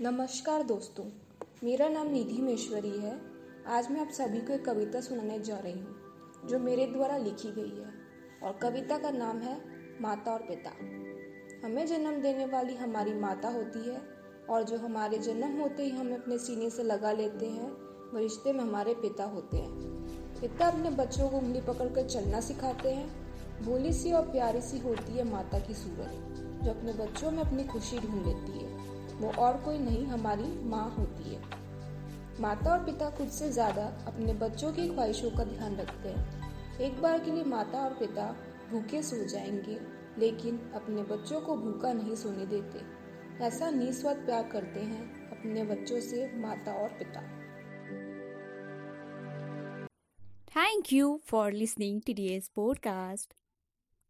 नमस्कार दोस्तों, मेरा नाम निधि मेश्वरी है। आज मैं आप सभी को एक कविता सुनाने जा रही हूँ, जो मेरे द्वारा लिखी गई है, और कविता का नाम है माता और पिता। हमें जन्म देने वाली हमारी माता होती है, और जो हमारे जन्म होते ही हमें अपने सीने से लगा लेते हैं, वो रिश्ते में हमारे पिता होते हैं। पिता अपने बच्चों को उंगली पकड़कर चलना सिखाते हैं। भोली सी और प्यारी सी होती है माता की सूरत, जो अपने बच्चों में अपनी खुशी ढूंढ लेती है। वो और कोई नहीं, हमारी माँ होती है। माता और पिता खुद से ज़्यादा अपने बच्चों की ख्वाहिशों का ध्यान रखते हैं। एक बार के लिए माता और पिता भूखे सो जाएँगे, लेकिन अपने बच्चों को भूखा नहीं सोने देते। ऐसा निस्वार्थ प्यार करते हैं अपने बच्चों से माता और पिता। Thank you for listening to today's podcast.